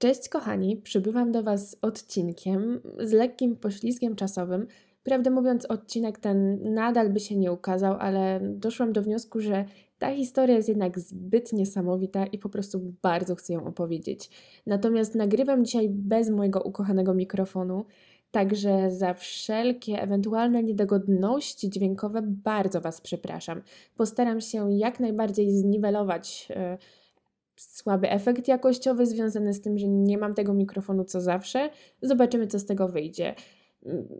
Cześć kochani, przybywam do Was z odcinkiem z lekkim poślizgiem czasowym. Prawdę mówiąc, odcinek ten nadal by się nie ukazał, ale doszłam do wniosku, że ta historia jest jednak zbyt niesamowita i po prostu bardzo chcę ją opowiedzieć. Natomiast nagrywam dzisiaj bez mojego ukochanego mikrofonu, także za wszelkie ewentualne niedogodności dźwiękowe bardzo Was przepraszam. Postaram się jak najbardziej zniwelować. Yy, słaby efekt jakościowy związany z tym, że nie mam tego mikrofonu co zawsze. Zobaczymy, co z tego wyjdzie.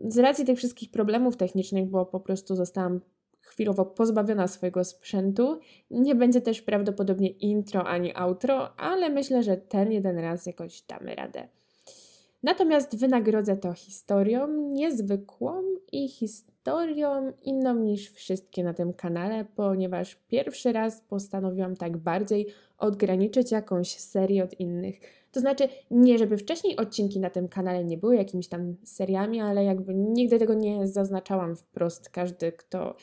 Z racji tych wszystkich problemów technicznych, bo po prostu zostałam chwilowo pozbawiona swojego sprzętu, nie będzie też prawdopodobnie intro ani outro, ale myślę, że ten jeden raz jakoś damy radę. Natomiast wynagrodzę to historią niezwykłą i historią inną niż wszystkie na tym kanale, ponieważ pierwszy raz postanowiłam tak bardziej odgraniczyć jakąś serię od innych. To znaczy, nie żeby wcześniej odcinki na tym kanale nie były jakimiś tam seriami, ale jakby nigdy tego nie zaznaczałam wprost. Każdy, kto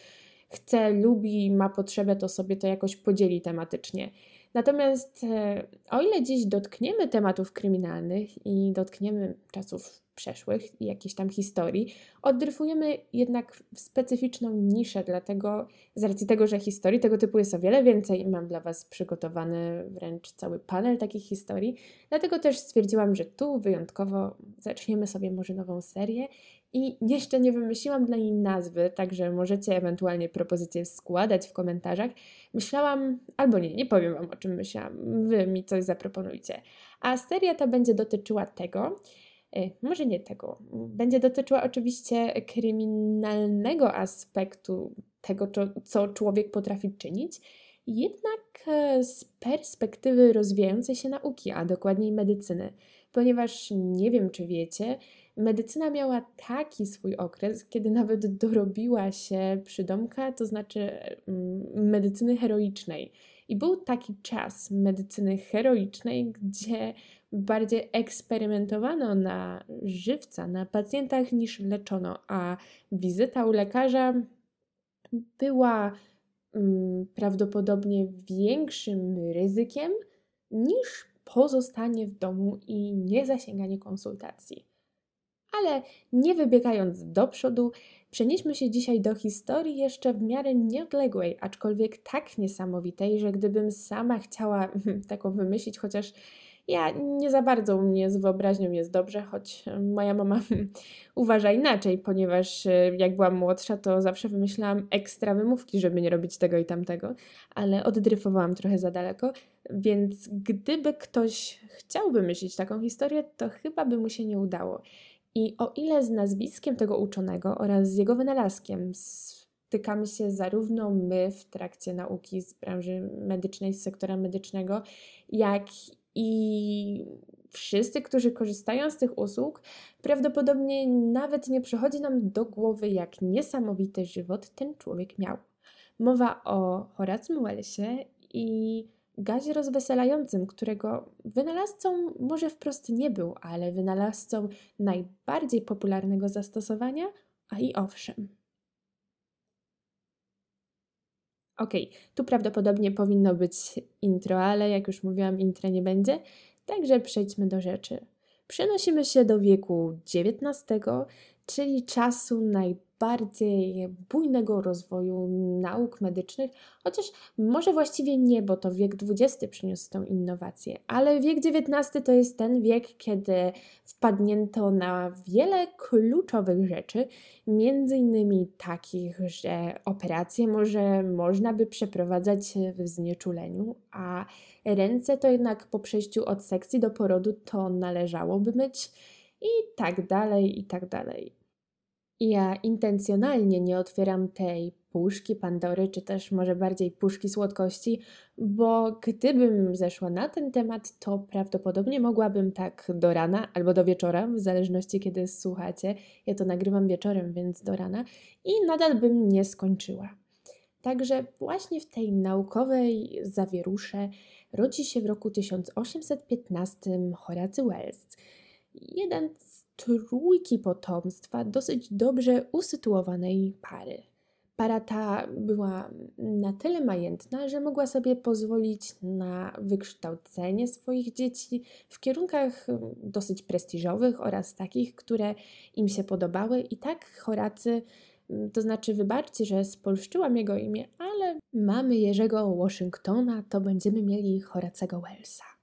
chce, lubi, ma potrzebę, to sobie to jakoś podzieli tematycznie. Natomiast e, o ile dziś dotkniemy tematów kryminalnych i dotkniemy czasów przeszłych i jakiejś tam historii, oddryfujemy jednak w specyficzną niszę, dlatego z racji tego, że historii tego typu jest o wiele więcej i mam dla Was przygotowany wręcz cały panel takich historii, dlatego też stwierdziłam, że tu wyjątkowo zaczniemy sobie może nową serię i jeszcze nie wymyśliłam dla niej nazwy, także możecie ewentualnie propozycje składać w komentarzach. Myślałam, albo nie, nie powiem Wam o czym myślałam, Wy mi coś zaproponujcie. A seria ta będzie dotyczyła tego, e, może nie tego, będzie dotyczyła oczywiście kryminalnego aspektu tego, co człowiek potrafi czynić, jednak e, z perspektywy rozwijającej się nauki, a dokładniej medycyny. Ponieważ nie wiem, czy wiecie, medycyna miała taki swój okres, kiedy nawet dorobiła się przydomka, to znaczy mm, medycyny heroicznej. I był taki czas medycyny heroicznej, gdzie bardziej eksperymentowano na żywca, na pacjentach niż leczono, a wizyta u lekarza była mm, prawdopodobnie większym ryzykiem niż pozostanie w domu i niezasięganie konsultacji. Ale nie wybiegając do przodu, przenieśmy się dzisiaj do historii jeszcze w miarę nieodległej, aczkolwiek tak niesamowitej, że gdybym sama chciała taką wymyślić, chociaż ja nie za bardzo u mnie z wyobraźnią jest dobrze, choć moja mama uważa inaczej, ponieważ e, jak byłam młodsza, to zawsze wymyślałam ekstra wymówki, żeby nie robić tego i tamtego, ale oddryfowałam trochę za daleko, więc gdyby ktoś chciał wymyślić taką historię, to chyba by mu się nie udało. I o ile z nazwiskiem tego uczonego oraz z jego wynalazkiem stykamy się zarówno my w trakcie nauki z branży medycznej, z sektora medycznego, jak i wszyscy, którzy korzystają z tych usług, prawdopodobnie nawet nie przychodzi nam do głowy, jak niesamowity żywot ten człowiek miał. Mowa o Horacym Wellesie i gazie rozweselającym, którego wynalazcą może wprost nie był, ale wynalazcą najbardziej popularnego zastosowania, a i owszem. Ok, tu prawdopodobnie powinno być intro, ale jak już mówiłam, intro nie będzie, także przejdźmy do rzeczy. Przenosimy się do wieku XIX, czyli czasu najbardziej bardziej bujnego rozwoju nauk medycznych, chociaż może właściwie nie, bo to wiek XX przyniósł tą innowację, ale wiek XIX to jest ten wiek, kiedy wpadnięto na wiele kluczowych rzeczy, między innymi takich, że operacje może można by przeprowadzać w znieczuleniu, a ręce to jednak po przejściu od sekcji do porodu to należałoby myć i tak dalej, i tak dalej. Ja intencjonalnie nie otwieram tej puszki Pandory, czy też może bardziej puszki słodkości, bo gdybym zeszła na ten temat, to prawdopodobnie mogłabym tak do rana albo do wieczora, w zależności kiedy słuchacie. Ja to nagrywam wieczorem, więc do rana i nadal bym nie skończyła. Także właśnie w tej naukowej zawierusze rodzi się w roku 1815 Horacy Wells, jeden z trójki potomstwa dosyć dobrze usytuowanej pary. Para ta była na tyle majętna, że mogła sobie pozwolić na wykształcenie swoich dzieci w kierunkach dosyć prestiżowych oraz takich, które im się podobały. I tak Horacy, to znaczy, wybaczcie, że spolszczyłam jego imię, ale mamy Jerzego Washingtona, to będziemy mieli Horacego Wellsa.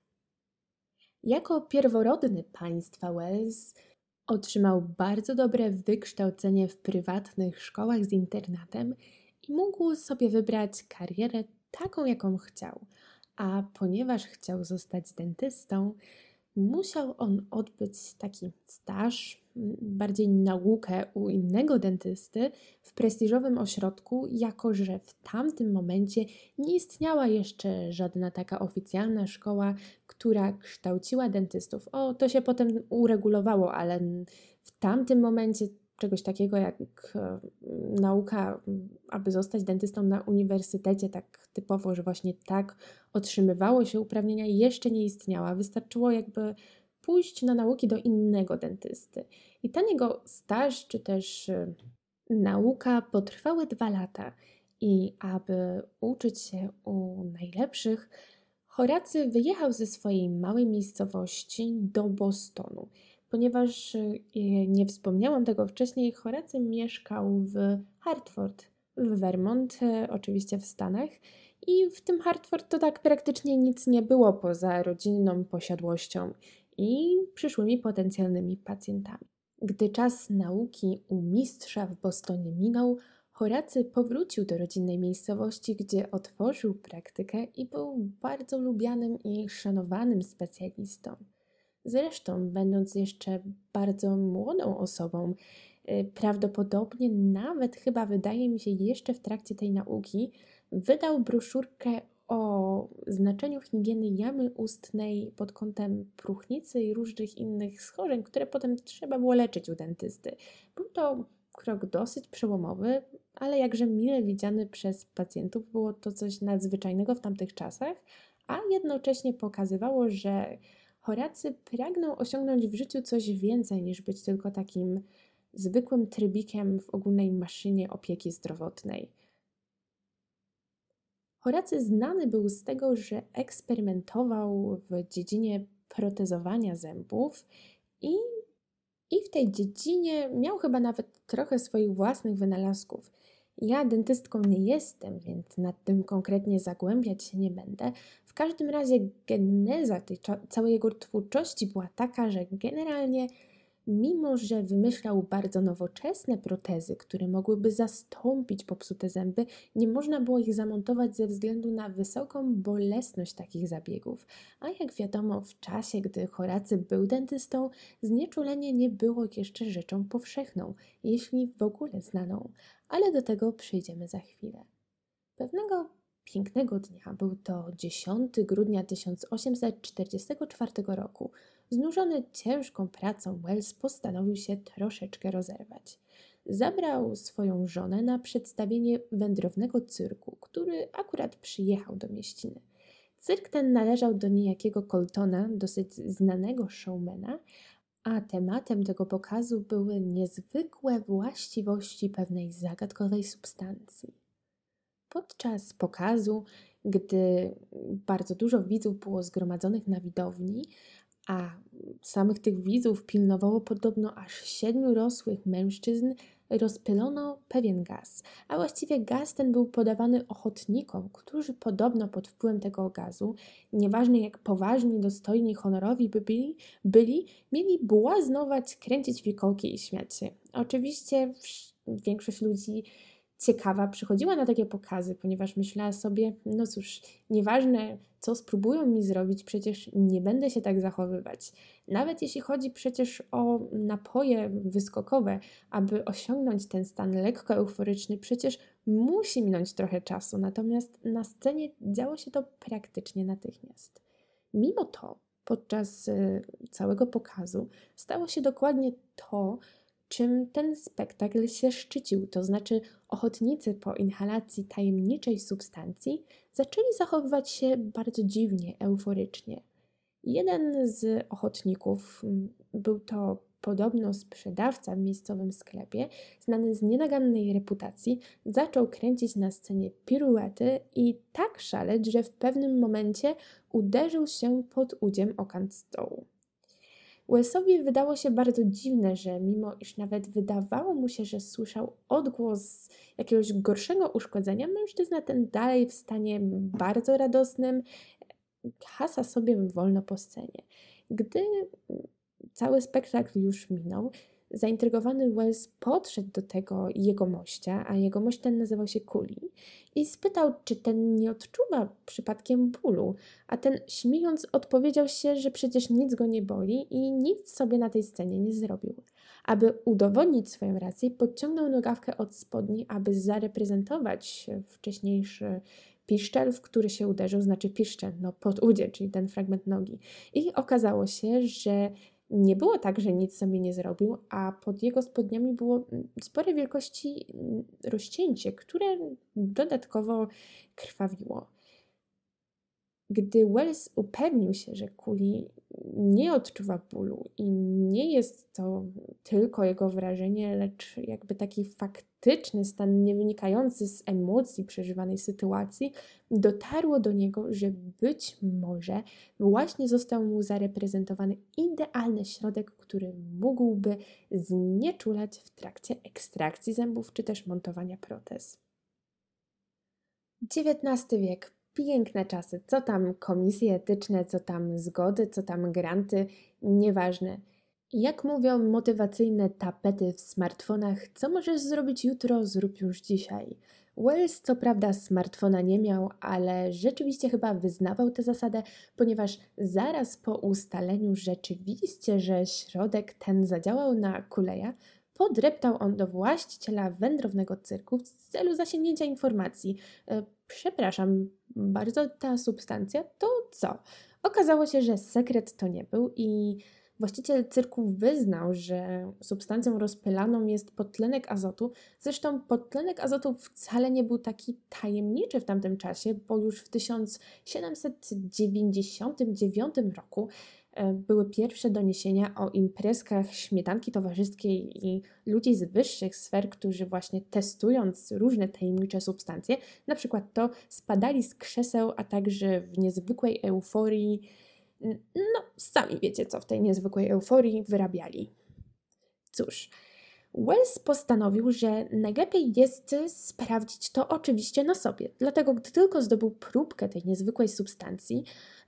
Jako pierworodny państwa Wells Otrzymał bardzo dobre wykształcenie w prywatnych szkołach z internatem i mógł sobie wybrać karierę taką, jaką chciał. A ponieważ chciał zostać dentystą, musiał on odbyć taki staż, bardziej naukę u innego dentysty w prestiżowym ośrodku, jako że w tamtym momencie nie istniała jeszcze żadna taka oficjalna szkoła, która kształciła dentystów. O, to się potem uregulowało, ale w tamtym momencie czegoś takiego jak e, nauka, aby zostać dentystą na uniwersytecie, tak typowo, że właśnie tak otrzymywało się uprawnienia, jeszcze nie istniała. Wystarczyło jakby pójść na nauki do innego dentysty. I ten jego staż, czy też e, nauka potrwały dwa lata. I aby uczyć się u najlepszych, Horacy wyjechał ze swojej małej miejscowości do Bostonu ponieważ y, nie wspomniałam tego wcześniej, Horacy mieszkał w Hartford, w Vermont, y, oczywiście w Stanach. I w tym Hartford to tak praktycznie nic nie było poza rodzinną posiadłością i przyszłymi potencjalnymi pacjentami. Gdy czas nauki u mistrza w Bostonie minął, Horacy powrócił do rodzinnej miejscowości, gdzie otworzył praktykę i był bardzo lubianym i szanowanym specjalistą. Zresztą, będąc jeszcze bardzo młodą osobą, y, prawdopodobnie nawet chyba wydaje mi się jeszcze w trakcie tej nauki, wydał broszurkę o znaczeniu higieny jamy ustnej pod kątem próchnicy i różnych innych schorzeń, które potem trzeba było leczyć u dentysty. Był to krok dosyć przełomowy, ale jakże mile widziany przez pacjentów. Było to coś nadzwyczajnego w tamtych czasach, a jednocześnie pokazywało, że Horacy pragnął osiągnąć w życiu coś więcej niż być tylko takim zwykłym trybikiem w ogólnej maszynie opieki zdrowotnej. Horacy znany był z tego, że eksperymentował w dziedzinie protezowania zębów i, i w tej dziedzinie miał chyba nawet trochę swoich własnych wynalazków. Ja dentystką nie jestem, więc nad tym konkretnie zagłębiać się nie będę. W każdym razie geneza tej całej jego twórczości była taka, że generalnie mimo że wymyślał bardzo nowoczesne protezy, które mogłyby zastąpić popsute zęby, nie można było ich zamontować ze względu na wysoką bolesność takich zabiegów. A jak wiadomo, w czasie, gdy Horacy był dentystą, znieczulenie nie było jeszcze rzeczą powszechną, jeśli w ogóle znaną, ale do tego przyjdziemy za chwilę. Pewnego pięknego dnia, był to 10 grudnia 1844 roku, Znużony ciężką pracą, Wells postanowił się troszeczkę rozerwać. Zabrał swoją żonę na przedstawienie wędrownego cyrku, który akurat przyjechał do mieściny. Cyrk ten należał do niejakiego Coltona, dosyć znanego showmana, a tematem tego pokazu były niezwykłe właściwości pewnej zagadkowej substancji. Podczas pokazu, gdy bardzo dużo widzów było zgromadzonych na widowni, a samych tych widzów pilnowało podobno aż siedmiu rosłych mężczyzn, rozpylono pewien gaz, a właściwie gaz ten był podawany ochotnikom, którzy podobno pod wpływem tego gazu, nieważne jak poważni, dostojni, honorowi by byli, byli mieli błaznować, kręcić fikołki i śmiać się. Oczywiście większość ludzi ciekawa przychodziła na takie pokazy, ponieważ myślała sobie, no cóż, nieważne co spróbują mi zrobić, przecież nie będę się tak zachowywać. Nawet jeśli chodzi przecież o napoje wyskokowe, aby osiągnąć ten stan lekko euforyczny, przecież musi minąć trochę czasu, natomiast na scenie działo się to praktycznie natychmiast. Mimo to, podczas y, całego pokazu stało się dokładnie to, czym ten spektakl się szczycił, to znaczy ochotnicy po inhalacji tajemniczej substancji zaczęli zachowywać się bardzo dziwnie, euforycznie. Jeden z ochotników, mm, był to podobno sprzedawca w miejscowym sklepie, znany z nienagannej reputacji, zaczął kręcić na scenie piruety i tak szaleć, że w pewnym momencie uderzył się pod udziem okant stołu. Wessowi wydało się bardzo dziwne, że mimo iż nawet wydawało mu się, że słyszał odgłos jakiegoś gorszego uszkodzenia, mężczyzna ten dalej w stanie bardzo radosnym hasa sobie wolno po scenie. Gdy cały spektakl już minął, zaintrygowany Wells podszedł do tego jego mościa, a jego mość ten nazywał się Kuli, i spytał, czy ten nie odczuwa przypadkiem bólu, a ten śmiejąc odpowiedział się, że przecież nic go nie boli i nic sobie na tej scenie nie zrobił. Aby udowodnić swoją rację, podciągnął nogawkę od spodni, aby zareprezentować wcześniejszy piszczel, w który się uderzył, znaczy piszczel, no podudzie, czyli ten fragment nogi. I okazało się, że nie było tak, że nic sobie nie zrobił, a pod jego spodniami było mm, sporej wielkości mm, rozcięcie, które dodatkowo krwawiło. Gdy Wells upewnił się, że Kuli nie odczuwa bólu i nie jest to tylko jego wrażenie, lecz jakby taki faktyczny stan nie wynikający z emocji przeżywanej sytuacji, dotarło do niego, że być może właśnie został mu zareprezentowany idealny środek, który mógłby znieczulać w trakcie ekstrakcji zębów czy też montowania protez. XIX wiek piękne czasy. Co tam komisje etyczne, co tam zgody, co tam granty, nieważne. Jak mówią motywacyjne tapety w smartfonach, co możesz zrobić jutro, zrób już dzisiaj. Wells co prawda smartfona nie miał, ale rzeczywiście chyba wyznawał tę zasadę, ponieważ zaraz po ustaleniu rzeczywiście, że środek ten zadziałał na kuleja, podreptał on do właściciela wędrownego cyrku w celu zasięgnięcia informacji. Przepraszam, bardzo ta substancja to co? Okazało się, że sekret to nie był i właściciel cyrku wyznał, że substancją rozpylaną jest podtlenek azotu. Zresztą podtlenek azotu wcale nie był taki tajemniczy w tamtym czasie, bo już w 1799 roku były pierwsze doniesienia o imprezkach śmietanki towarzyskiej i ludzi z wyższych sfer, którzy właśnie testując różne tajemnicze substancje, na przykład to spadali z krzeseł, a także w niezwykłej euforii, no sami wiecie co w tej niezwykłej euforii wyrabiali. Cóż, Wells postanowił, że najlepiej jest sprawdzić to oczywiście na sobie. Dlatego, gdy tylko zdobył próbkę tej niezwykłej substancji,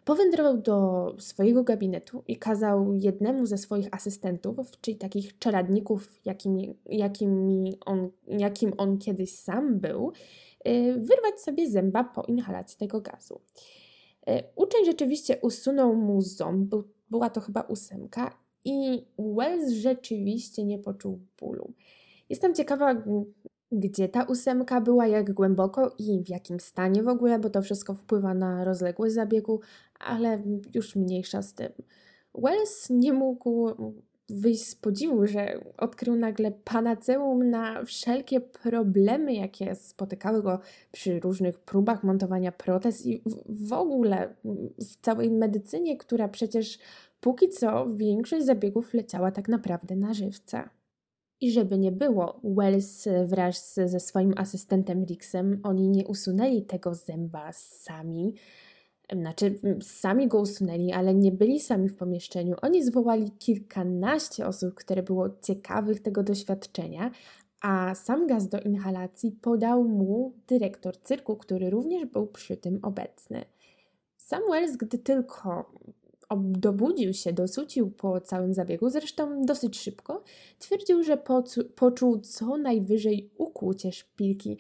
Powędrował do swojego gabinetu i kazał jednemu ze swoich asystentów, czyli takich czeladników, jakimi, jakimi on, jakim on kiedyś sam był, y, wyrwać sobie zęba po inhalacji tego gazu. Y, uczeń rzeczywiście usunął mu ząb, była to chyba ósemka, i Wells rzeczywiście nie poczuł bólu. Jestem ciekawa, gdzie ta ósemka była, jak głęboko i w jakim stanie w ogóle, bo to wszystko wpływa na rozległość zabiegu, ale już mniejsza z tym. Wells nie mógł wyjść z podziwu, że odkrył nagle panaceum na wszelkie problemy, jakie spotykały go przy różnych próbach montowania protez i w ogóle w całej medycynie, która przecież póki co większość zabiegów leciała tak naprawdę na żywca. I żeby nie było, Wells wraz ze swoim asystentem Rixem, oni nie usunęli tego zęba sami, znaczy sami go usunęli, ale nie byli sami w pomieszczeniu. Oni zwołali kilkanaście osób, które było ciekawych tego doświadczenia, a sam gaz do inhalacji podał mu dyrektor cyrku, który również był przy tym obecny. Sam Wells, gdy tylko dobudził się, dosucił po całym zabiegu, zresztą dosyć szybko, twierdził, że poczuł co najwyżej ukłucie szpilki.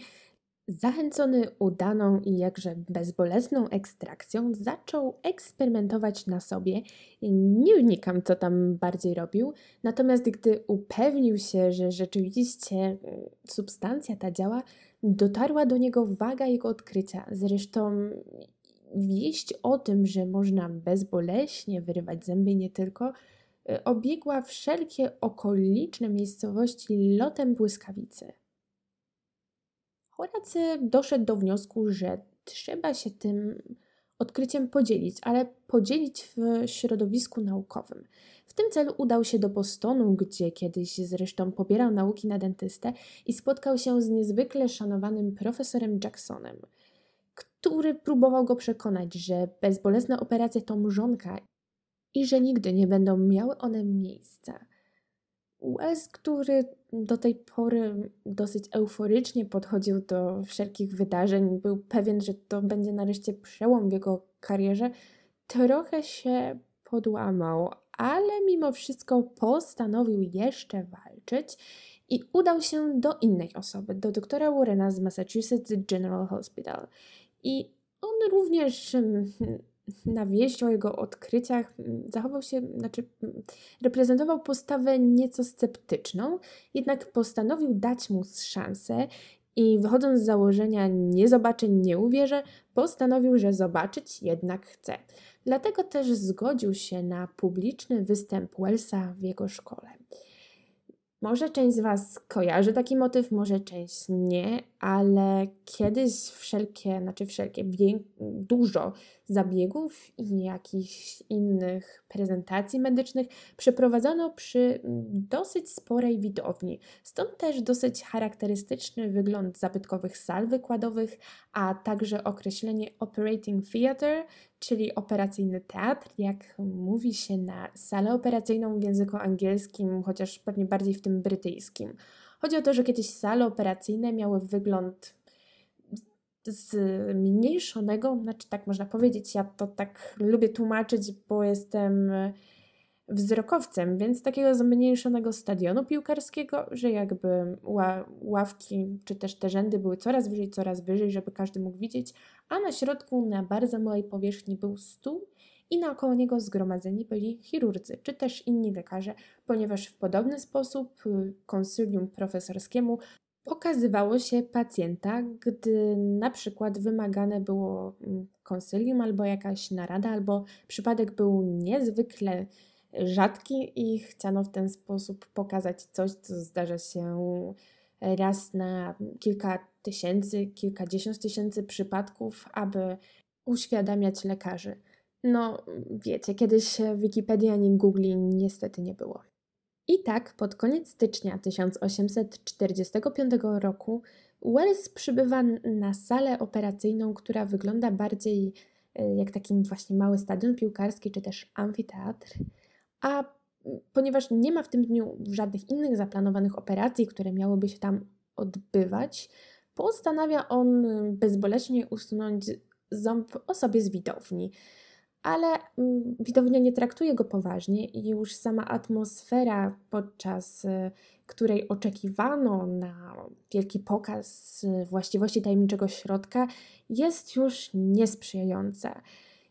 Zachęcony udaną i jakże bezbolesną ekstrakcją, zaczął eksperymentować na sobie. Nie wnikam, co tam bardziej robił, natomiast gdy upewnił się, że rzeczywiście mm, substancja ta działa, dotarła do niego waga jego odkrycia. Zresztą wieść o tym, że można bezboleśnie wyrywać zęby nie tylko, y, obiegła wszelkie okoliczne miejscowości lotem błyskawicy. Horacy doszedł do wniosku, że trzeba się tym odkryciem podzielić, ale podzielić w środowisku naukowym. W tym celu udał się do Bostonu, gdzie kiedyś zresztą pobierał nauki na dentystę i spotkał się z niezwykle szanowanym profesorem Jacksonem, który próbował go przekonać, że bezbolesne operacje to mrzonka i że nigdy nie będą miały one miejsca. Wells, który do tej pory dosyć euforycznie podchodził do wszelkich wydarzeń, był pewien, że to będzie nareszcie przełom w jego karierze, trochę się podłamał, ale mimo wszystko postanowił jeszcze walczyć i udał się do innej osoby, do doktora Warrena z Massachusetts General Hospital. I on również na wieść o jego odkryciach mm, zachował się, znaczy mm, reprezentował postawę nieco sceptyczną, jednak postanowił dać mu szansę i wychodząc z założenia nie zobaczę, nie uwierzę, postanowił, że zobaczyć jednak chce. Dlatego też zgodził się na publiczny występ Wellsa w jego szkole. Może część z Was kojarzy taki motyw, może część nie, ale kiedyś wszelkie, znaczy wszelkie, dużo zabiegów i jakichś innych prezentacji medycznych przeprowadzono przy dosyć sporej widowni. Stąd też dosyć charakterystyczny wygląd zabytkowych sal wykładowych, a także określenie operating theater, czyli operacyjny teatr, jak mówi się na salę operacyjną w języku angielskim, chociaż pewnie bardziej w tym brytyjskim. Chodzi o to, że kiedyś sale operacyjne miały wygląd zmniejszonego, znaczy tak można powiedzieć, ja to tak lubię tłumaczyć, bo jestem wzrokowcem, więc takiego zmniejszonego stadionu piłkarskiego, że jakby ławki czy też te rzędy były coraz wyżej, coraz wyżej, żeby każdy mógł widzieć, a na środku na bardzo małej powierzchni był stół i naokoło niego zgromadzeni byli chirurdzy czy też inni lekarze, ponieważ w podobny sposób y, konsylium profesorskiemu pokazywało się pacjenta, gdy na przykład wymagane było mm, konsylium albo jakaś narada, albo przypadek był niezwykle rzadki i chciano w ten sposób pokazać coś, co zdarza się raz na kilka tysięcy, kilkadziesiąt tysięcy przypadków, aby uświadamiać lekarzy. No, wiecie, kiedyś Wikipedia ani Google niestety nie było. I tak pod koniec stycznia 1845 roku Wells przybywa na salę operacyjną, która wygląda bardziej e, jak taki właśnie mały stadion piłkarski czy też amfiteatr. A ponieważ nie ma w tym dniu żadnych innych zaplanowanych operacji, które miałyby się tam odbywać, postanawia on bezboleśnie usunąć ząb osobie z widowni ale widownia nie traktuje go poważnie i już sama atmosfera, podczas y, której oczekiwano na wielki pokaz właściwości tajemniczego środka, jest już niesprzyjająca.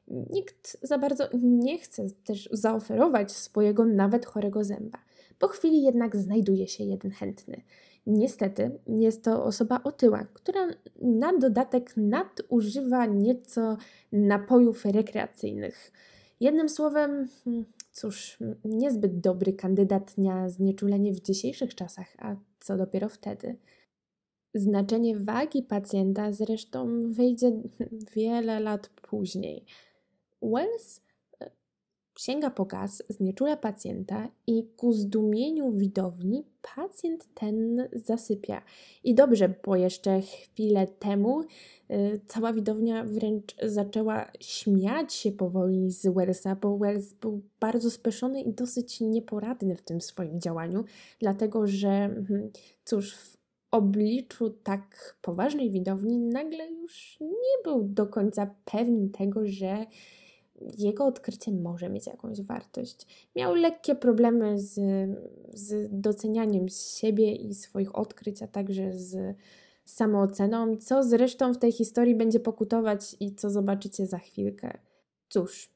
Nikt za bardzo nie chce też zaoferować swojego nawet chorego zęba. Po chwili jednak znajduje się jeden chętny. Niestety jest to osoba otyła, która na dodatek nadużywa nieco napojów rekreacyjnych. Jednym słowem, hmm, cóż, niezbyt dobry kandydat na znieczulenie w dzisiejszych czasach, a co dopiero wtedy. Znaczenie wagi pacjenta zresztą wyjdzie wiele lat później. Wells Sięga po gaz, znieczula pacjenta i ku zdumieniu widowni pacjent ten zasypia. I dobrze, bo jeszcze chwilę temu y, cała widownia wręcz zaczęła śmiać się powoli z Wellsa, bo Wells był bardzo speszony i dosyć nieporadny w tym swoim działaniu, dlatego że hmm, cóż, w obliczu tak poważnej widowni nagle już nie był do końca pewny tego, że jego odkrycie może mieć jakąś wartość. Miał lekkie problemy z, z docenianiem siebie i swoich odkryć, a także z samooceną, co zresztą w tej historii będzie pokutować i co zobaczycie za chwilkę. Cóż,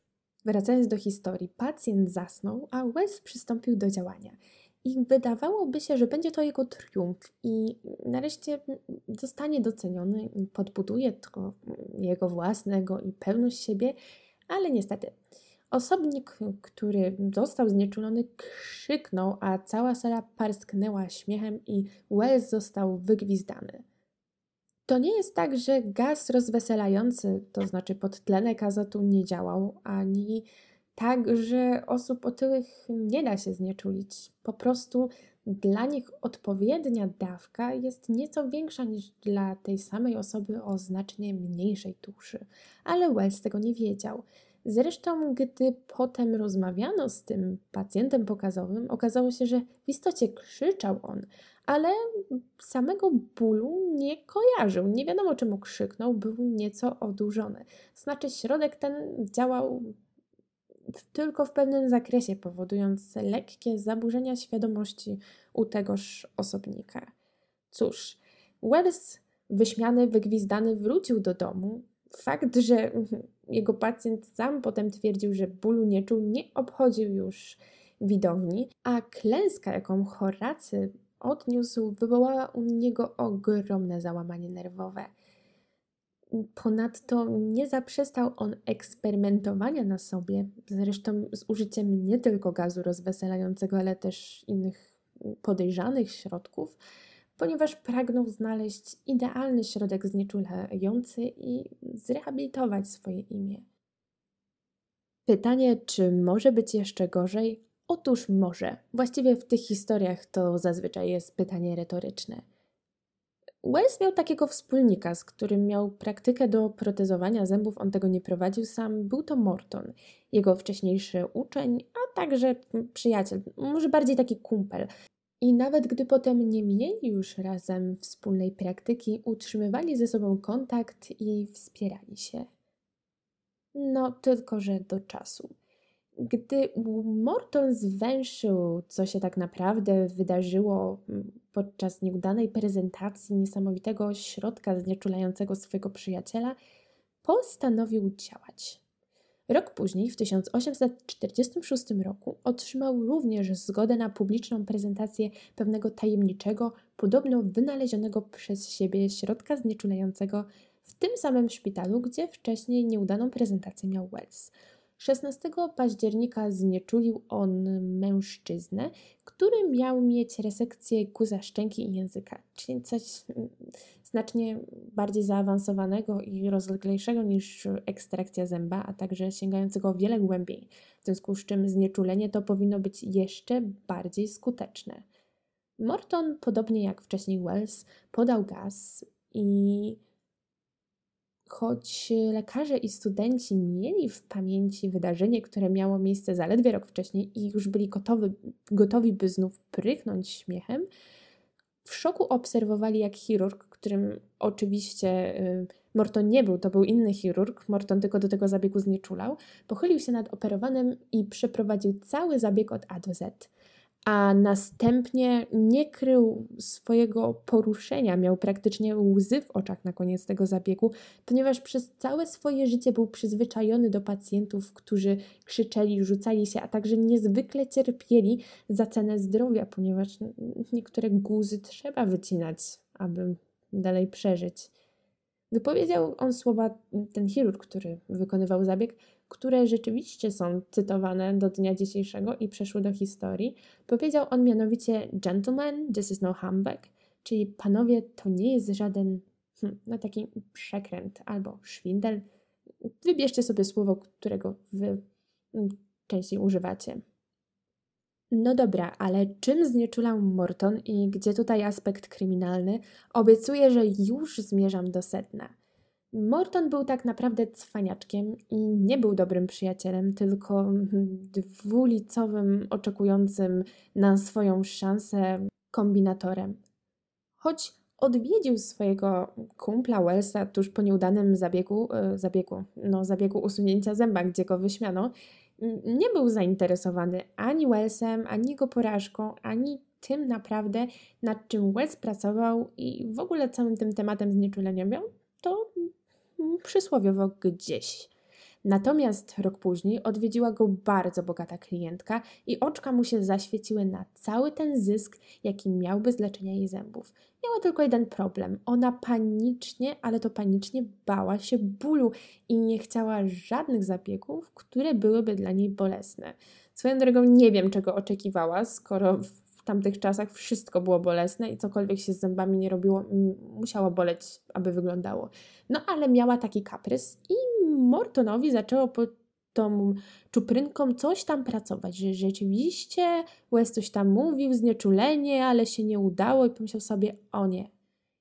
wracając do historii, pacjent zasnął, a Wes przystąpił do działania. I wydawałoby się, że będzie to jego triumf i nareszcie zostanie doceniony, podbuduje to jego własnego i pewność siebie ale niestety, osobnik, który został znieczulony, krzyknął, a cała sala parsknęła śmiechem i Wells został wygwizdany. To nie jest tak, że gaz rozweselający, to znaczy podtlenek azotu, nie działał, ani tak, że osób otyłych nie da się znieczulić. Po prostu dla nich odpowiednia dawka jest nieco większa niż dla tej samej osoby o znacznie mniejszej tuszy. Ale Wells tego nie wiedział. Zresztą, gdy potem rozmawiano z tym pacjentem pokazowym, okazało się, że w istocie krzyczał on, ale samego bólu nie kojarzył. Nie wiadomo, czemu krzyknął, był nieco odurzony. Znaczy, środek ten działał tylko w pewnym zakresie, powodując lekkie zaburzenia świadomości u tegoż osobnika. Cóż, Wells, wyśmiany, wygwizdany, wrócił do domu. Fakt, że jego pacjent sam potem twierdził, że bólu nie czuł, nie obchodził już widowni, a klęska, jaką Horacy odniósł, wywołała u niego ogromne załamanie nerwowe. Ponadto nie zaprzestał on eksperymentowania na sobie, zresztą z użyciem nie tylko gazu rozweselającego, ale też innych podejrzanych środków, ponieważ pragnął znaleźć idealny środek znieczulający i zrehabilitować swoje imię. Pytanie, czy może być jeszcze gorzej? Otóż może. Właściwie w tych historiach to zazwyczaj jest pytanie retoryczne. Wells miał takiego wspólnika, z którym miał praktykę do protezowania zębów. On tego nie prowadził sam. Był to Morton, jego wcześniejszy uczeń, a także przyjaciel, może bardziej taki kumpel. I nawet gdy potem nie mieli już razem wspólnej praktyki, utrzymywali ze sobą kontakt i wspierali się. No, tylko że do czasu. Gdy Morton zwęszył, co się tak naprawdę wydarzyło mm, podczas nieudanej prezentacji niesamowitego środka znieczulającego swojego przyjaciela, postanowił działać. Rok później, w 1846 roku, otrzymał również zgodę na publiczną prezentację pewnego tajemniczego, podobno wynalezionego przez siebie środka znieczulającego w tym samym szpitalu, gdzie wcześniej nieudaną prezentację miał Wells. 16 października znieczulił on mężczyznę, który miał mieć resekcję guza szczęki i języka, czyli coś mm, znacznie bardziej zaawansowanego i rozleglejszego niż ekstrakcja zęba, a także sięgającego wiele głębiej, w związku z czym znieczulenie to powinno być jeszcze bardziej skuteczne. Morton, podobnie jak wcześniej Wells, podał gaz i choć lekarze i studenci mieli w pamięci wydarzenie, które miało miejsce zaledwie rok wcześniej i już byli gotowi, gotowi by znów prychnąć śmiechem, w szoku obserwowali, jak chirurg, którym oczywiście y, Morton nie był, to był inny chirurg, Morton tylko do tego zabiegu znieczulał, pochylił się nad operowanym i przeprowadził cały zabieg od A do Z a następnie nie krył swojego poruszenia, miał praktycznie łzy w oczach na koniec tego zabiegu, ponieważ przez całe swoje życie był przyzwyczajony do pacjentów, którzy krzyczeli, rzucali się, a także niezwykle cierpieli za cenę zdrowia, ponieważ niektóre guzy trzeba wycinać, aby dalej przeżyć. Wypowiedział on słowa, ten chirurg, który wykonywał zabieg, które rzeczywiście są cytowane do dnia dzisiejszego i przeszły do historii. Powiedział on mianowicie: Gentlemen, this is no humbug, czyli panowie, to nie jest żaden hmm, no taki przekręt albo szwindel. Wybierzcie sobie słowo, którego wy hmm, częściej używacie. No dobra, ale czym znieczulał Morton i gdzie tutaj aspekt kryminalny? Obiecuję, że już zmierzam do sedna. Morton był tak naprawdę cwaniaczkiem i nie był dobrym przyjacielem, tylko dwulicowym, oczekującym na swoją szansę kombinatorem. Choć odwiedził swojego kumpla Wellsa tuż po nieudanym zabiegu, e, zabiegu, no, zabiegu usunięcia zęba, gdzie go wyśmiano, nie był zainteresowany ani Wellsem, ani jego porażką, ani tym naprawdę, nad czym Wells pracował i w ogóle całym tym tematem znieczulenia miał to przysłowiowo gdzieś. Natomiast rok później odwiedziła go bardzo bogata klientka i oczka mu się zaświeciły na cały ten zysk, jaki miałby z leczenia jej zębów. Miała tylko jeden problem. Ona panicznie, ale to panicznie bała się bólu i nie chciała żadnych zabiegów, które byłyby dla niej bolesne. Swoją drogą nie wiem, czego oczekiwała, skoro w tamtych czasach wszystko było bolesne i cokolwiek się z zębami nie robiło, musiało boleć, aby wyglądało. No ale miała taki kaprys i Mortonowi zaczęło po tą czuprynką coś tam pracować, że rzeczywiście Wes coś tam mówił, znieczulenie, ale się nie udało i pomyślał sobie, o nie,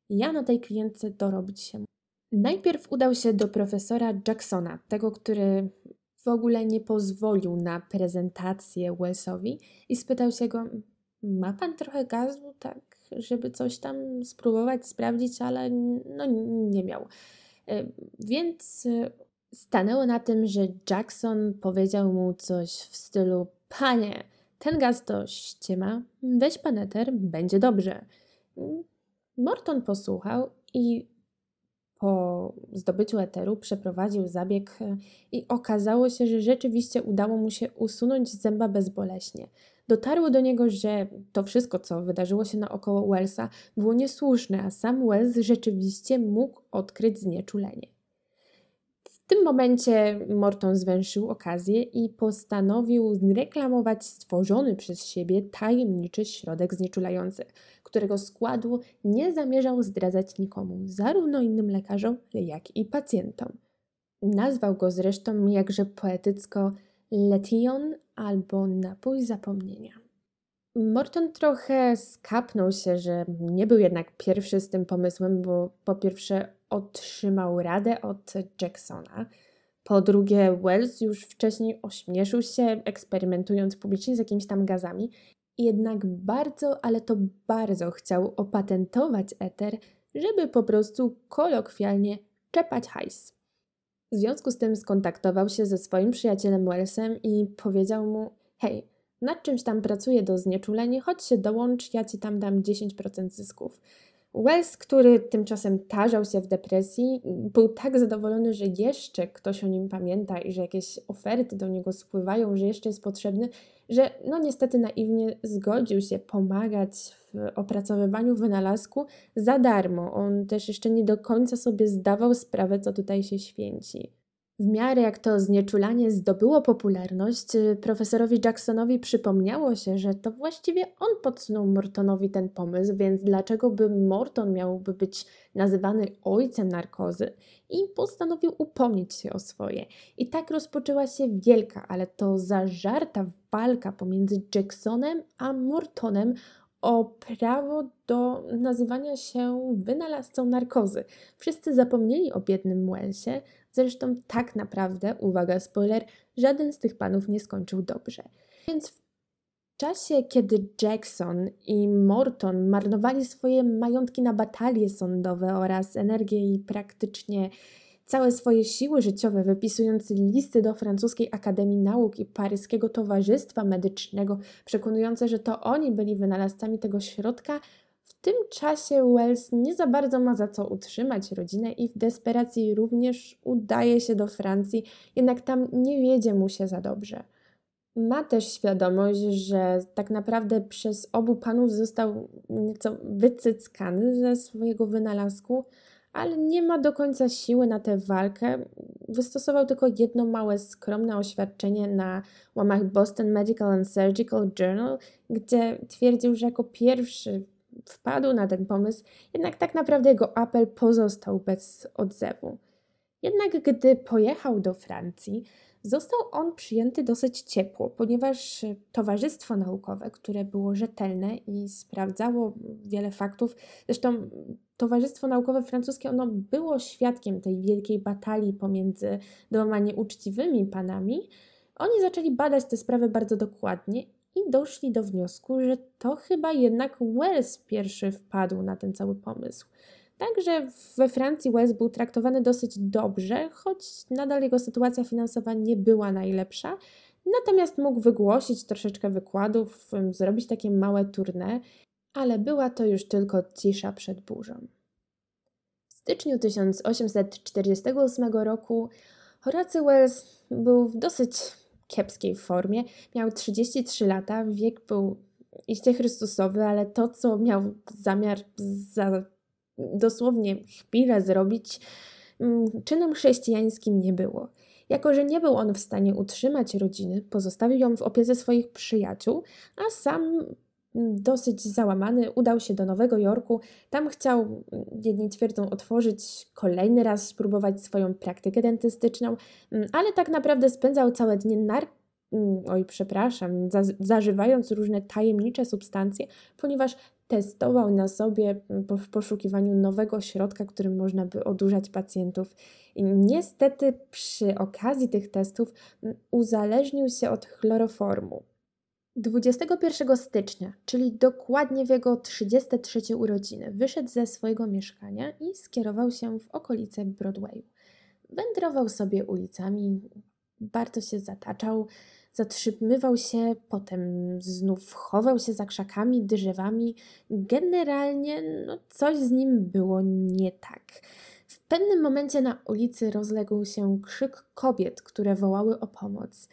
ja na tej klientce dorobić się. Najpierw udał się do profesora Jacksona, tego, który w ogóle nie pozwolił na prezentację Wellesowi i spytał się go, ma pan trochę gazu, tak, żeby coś tam spróbować, sprawdzić, ale no nie miał. E, więc e, stanęło na tym, że Jackson powiedział mu coś w stylu: Panie, ten gaz to ściema, weź paneter, będzie dobrze. Morton posłuchał i po zdobyciu eteru przeprowadził zabieg e, i okazało się, że rzeczywiście udało mu się usunąć zęba bezboleśnie. Dotarło do niego, że to wszystko, co wydarzyło się naokoło Wellsa, było niesłuszne, a sam Wells rzeczywiście mógł odkryć znieczulenie. W tym momencie Morton zwęszył okazję i postanowił zreklamować stworzony przez siebie tajemniczy środek znieczulający, którego składu nie zamierzał zdradzać nikomu, zarówno innym lekarzom, jak i pacjentom. Nazwał go zresztą jakże poetycko Letion albo napój zapomnienia. Morton trochę skapnął się, że nie był jednak pierwszy z tym pomysłem, bo po pierwsze otrzymał radę od Jacksona, po drugie Wells już wcześniej ośmieszył się eksperymentując publicznie z jakimiś tam gazami, jednak bardzo, ale to bardzo chciał opatentować eter, żeby po prostu kolokwialnie czepać hajs. W związku z tym skontaktował się ze swoim przyjacielem Wellsem i powiedział mu: Hej, nad czymś tam pracuję do znieczulenia, chodź się dołącz, ja ci tam dam 10% zysków. Wells, który tymczasem tarzał się w depresji, był tak zadowolony, że jeszcze ktoś o nim pamięta i że jakieś oferty do niego spływają, że jeszcze jest potrzebny, że no niestety naiwnie zgodził się pomagać w opracowywaniu wynalazku za darmo. On też jeszcze nie do końca sobie zdawał sprawę, co tutaj się święci. W miarę jak to znieczulanie zdobyło popularność, y, profesorowi Jacksonowi przypomniało się, że to właściwie on podsunął Mortonowi ten pomysł, więc dlaczego by Morton miałby być nazywany ojcem narkozy? I postanowił upomnieć się o swoje. I tak rozpoczęła się wielka, ale to zażarta walka pomiędzy Jacksonem a Mortonem o prawo do nazywania się wynalazcą narkozy. Wszyscy zapomnieli o biednym Wellsie, zresztą tak naprawdę, uwaga, spoiler, żaden z tych panów nie skończył dobrze. Więc w czasie, kiedy Jackson i Morton marnowali swoje majątki na batalie sądowe oraz energię i praktycznie całe swoje siły życiowe, wypisując listy do francuskiej Akademii Nauk i paryskiego Towarzystwa Medycznego, przekonujące, że to oni byli wynalazcami tego środka, w tym czasie Wells nie za bardzo ma za co utrzymać rodzinę i w desperacji również udaje się do Francji, jednak tam nie wiedzie mu się za dobrze. Ma też świadomość, że tak naprawdę przez obu panów został nieco wycyckany ze swojego wynalazku, ale nie ma do końca siły na tę walkę. Wystosował tylko jedno małe, skromne oświadczenie na łamach Boston Medical and Surgical Journal, gdzie twierdził, że jako pierwszy wpadł na ten pomysł, jednak tak naprawdę jego apel pozostał bez odzewu. Jednak gdy pojechał do Francji, został on przyjęty dosyć ciepło, ponieważ towarzystwo naukowe, które było rzetelne i sprawdzało wiele faktów, zresztą Towarzystwo Naukowe Francuskie ono było świadkiem tej wielkiej batalii pomiędzy dwoma nieuczciwymi panami. Oni zaczęli badać te sprawy bardzo dokładnie i doszli do wniosku, że to chyba jednak Wells pierwszy wpadł na ten cały pomysł. Także we Francji Wells był traktowany dosyć dobrze, choć nadal jego sytuacja finansowa nie była najlepsza. Natomiast mógł wygłosić troszeczkę wykładów, zrobić takie małe tournée ale była to już tylko cisza przed burzą. W styczniu 1848 roku Horacy Wells był w dosyć kiepskiej formie. Miał 33 lata, wiek był iście Chrystusowy, ale to, co miał zamiar za dosłownie chwilę zrobić, mm, czynem chrześcijańskim nie było. Jako, że nie był on w stanie utrzymać rodziny, pozostawił ją w opiece swoich przyjaciół, a sam dosyć załamany, udał się do Nowego Jorku. Tam chciał, mm, jedni twierdzą, otworzyć kolejny raz, spróbować swoją praktykę dentystyczną, mm, ale tak naprawdę spędzał całe dnie nar oj, przepraszam, za, zażywając różne tajemnicze substancje, ponieważ testował na sobie w poszukiwaniu nowego środka, którym można by odurzać pacjentów. I niestety przy okazji tych testów uzależnił się od chloroformu. 21 stycznia, czyli dokładnie w jego 33 urodziny, wyszedł ze swojego mieszkania i skierował się w okolice Broadwayu. Wędrował sobie ulicami, bardzo się zataczał, zatrzymywał się, potem znów chował się za krzakami, drzewami. Generalnie no, coś z nim było nie tak. W pewnym momencie na ulicy rozległ się krzyk kobiet, które wołały o pomoc.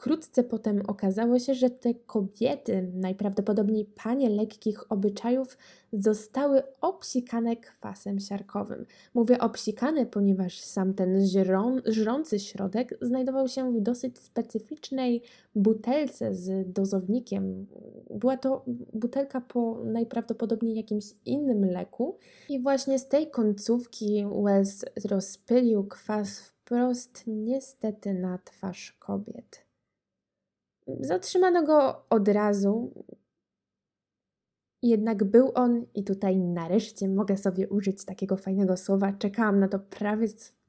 Wkrótce potem okazało się, że te kobiety, najprawdopodobniej panie lekkich obyczajów, zostały obsikane kwasem siarkowym. Mówię obsikane, ponieważ sam ten żrą, żrący środek znajdował się w dosyć specyficznej butelce z dozownikiem. Była to butelka po najprawdopodobniej jakimś innym leku i właśnie z tej końcówki Wells rozpylił kwas wprost niestety na twarz kobiet. Zatrzymano go od razu. Jednak był on, i tutaj nareszcie mogę sobie użyć takiego fajnego słowa, czekałam na to prawie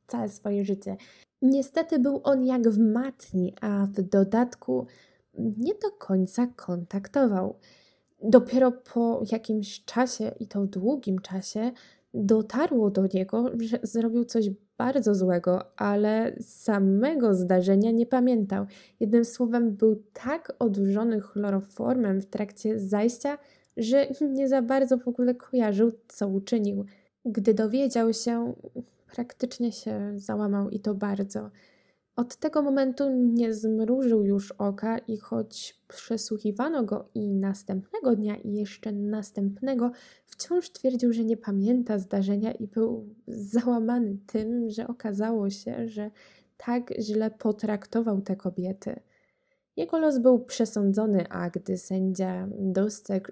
całe swoje życie. Niestety był on jak w matni, a w dodatku nie do końca kontaktował. Dopiero po jakimś czasie, i to długim czasie, dotarło do niego, że zrobił coś bardzo złego, ale samego zdarzenia nie pamiętał. Jednym słowem, był tak odurzony chloroformem w trakcie zajścia, że nie za bardzo w ogóle kojarzył, co uczynił. Gdy dowiedział się, praktycznie się załamał i to bardzo. Od tego momentu nie zmrużył już oka i choć przesłuchiwano go i następnego dnia i jeszcze następnego, wciąż twierdził, że nie pamięta zdarzenia i był załamany tym, że okazało się, że tak źle potraktował te kobiety. Jego los był przesądzony, a gdy sędzia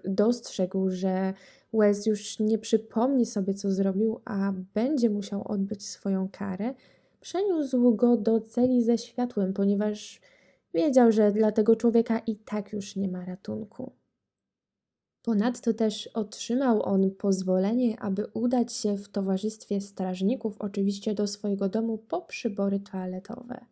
dostrzegł, że Wells już nie przypomni sobie, co zrobił, a będzie musiał odbyć swoją karę, Przeniósł go do celi ze światłem, ponieważ wiedział, że dla tego człowieka i tak już nie ma ratunku. Ponadto też otrzymał on pozwolenie, aby udać się w towarzystwie strażników, oczywiście do swojego domu po przybory toaletowe.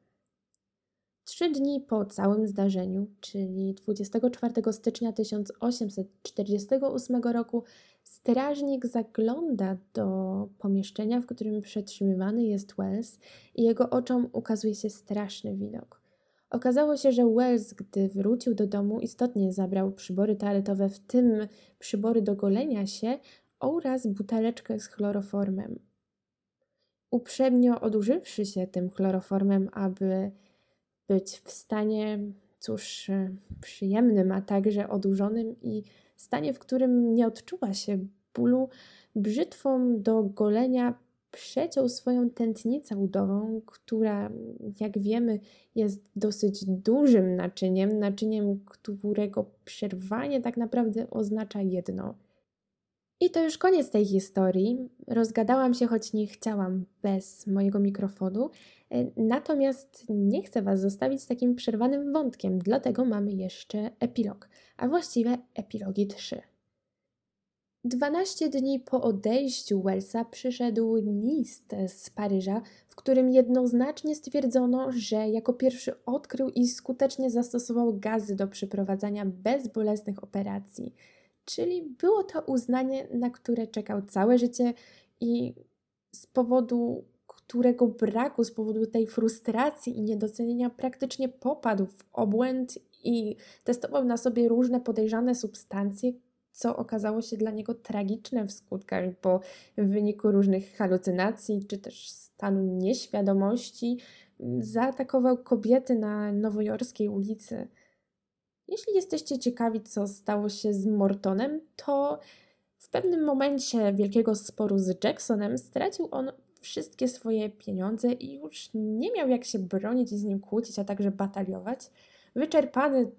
Trzy dni po całym zdarzeniu, czyli 24 stycznia 1848 roku, strażnik zagląda do pomieszczenia, w którym przetrzymywany jest Wells i jego oczom ukazuje się straszny widok. Okazało się, że Wells, gdy wrócił do domu, istotnie zabrał przybory toaletowe, w tym przybory do golenia się oraz buteleczkę z chloroformem. Uprzednio odużywszy się tym chloroformem, aby być w stanie, cóż, przyjemnym, a także odurzonym i stanie, w którym nie odczuwa się bólu, brzytwą do golenia przeciął swoją tętnicę udową, która, jak wiemy, jest dosyć dużym naczyniem, naczyniem, którego przerwanie tak naprawdę oznacza jedno. I to już koniec tej historii. Rozgadałam się, choć nie chciałam bez mojego mikrofonu. Natomiast nie chcę Was zostawić z takim przerwanym wątkiem, dlatego mamy jeszcze epilog, a właściwie epilogi 3. 12 dni po odejściu Wellsa przyszedł list z Paryża, w którym jednoznacznie stwierdzono, że jako pierwszy odkrył i skutecznie zastosował gazy do przeprowadzania bezbolesnych operacji. Czyli było to uznanie, na które czekał całe życie i z powodu którego braku, z powodu tej frustracji i niedocenienia praktycznie popadł w obłęd i testował na sobie różne podejrzane substancje, co okazało się dla niego tragiczne w skutkach, bo w wyniku różnych halucynacji czy też stanu nieświadomości zaatakował kobiety na nowojorskiej ulicy. Jeśli jesteście ciekawi, co stało się z Mortonem, to w pewnym momencie wielkiego sporu z Jacksonem stracił on wszystkie swoje pieniądze i już nie miał jak się bronić i z nim kłócić, a także bataliować. wyczerpany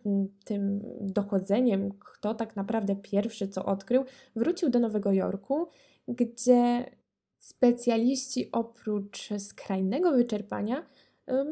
tym dochodzeniem, kto tak naprawdę pierwszy co odkrył, wrócił do Nowego Jorku, gdzie specjaliści oprócz skrajnego wyczerpania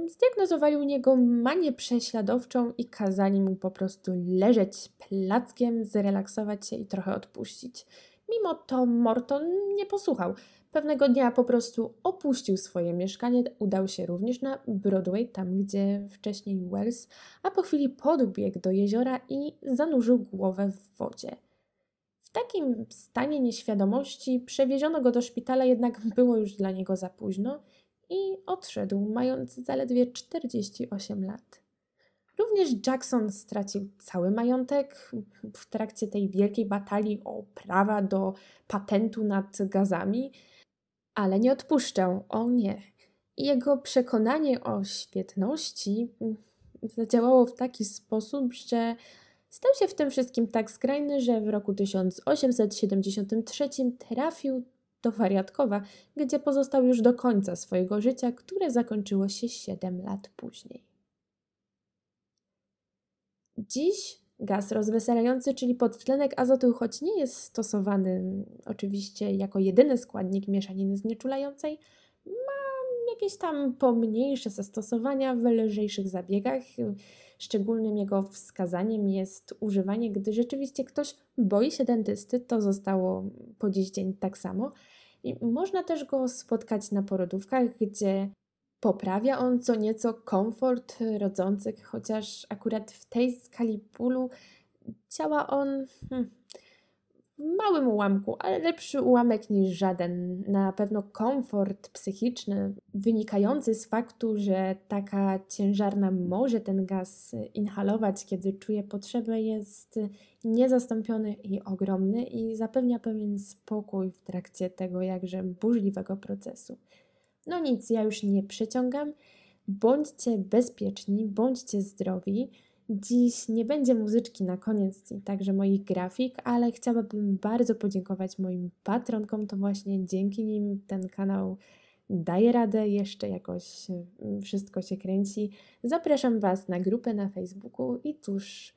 zdiagnozowali u niego manię prześladowczą i kazali mu po prostu leżeć plackiem, zrelaksować się i trochę odpuścić. Mimo to Morton nie posłuchał. Pewnego dnia po prostu opuścił swoje mieszkanie, udał się również na Broadway, tam gdzie wcześniej Wells, a po chwili podbiegł do jeziora i zanurzył głowę w wodzie. W takim stanie nieświadomości przewieziono go do szpitala, jednak było już dla niego za późno i odszedł, mając zaledwie 48 lat. Również Jackson stracił cały majątek w trakcie tej wielkiej batalii o prawa do patentu nad gazami, ale nie odpuszczał, o nie. Jego przekonanie o świetności zadziałało w taki sposób, że stał się w tym wszystkim tak skrajny, że w roku 1873 trafił do Wariatkowa, gdzie pozostał już do końca swojego życia, które zakończyło się 7 lat później. Dziś gaz rozweselający, czyli podtlenek azotu, choć nie jest stosowany oczywiście jako jedyny składnik mieszaniny znieczulającej, ma jakieś tam pomniejsze zastosowania w lżejszych zabiegach. Szczególnym jego wskazaniem jest używanie, gdy rzeczywiście ktoś boi się dentysty, to zostało po dziś dzień tak samo. I można też go spotkać na porodówkach, gdzie poprawia on co nieco komfort rodzących, chociaż akurat w tej skali bólu działa on hmm, małym ułamku, ale lepszy ułamek niż żaden. Na pewno komfort psychiczny wynikający z faktu, że taka ciężarna może ten gaz inhalować, kiedy czuje potrzebę, jest niezastąpiony i ogromny i zapewnia pewien spokój w trakcie tego jakże burzliwego procesu. No nic, ja już nie przeciągam. Bądźcie bezpieczni, bądźcie zdrowi. Dziś nie będzie muzyczki na koniec, także moich grafik, ale chciałabym bardzo podziękować moim patronkom. To właśnie dzięki nim ten kanał daje radę, jeszcze jakoś mm, wszystko się kręci. Zapraszam Was na grupę na Facebooku i tuż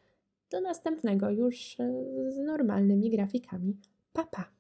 do następnego już e, z normalnymi grafikami. Pa, pa!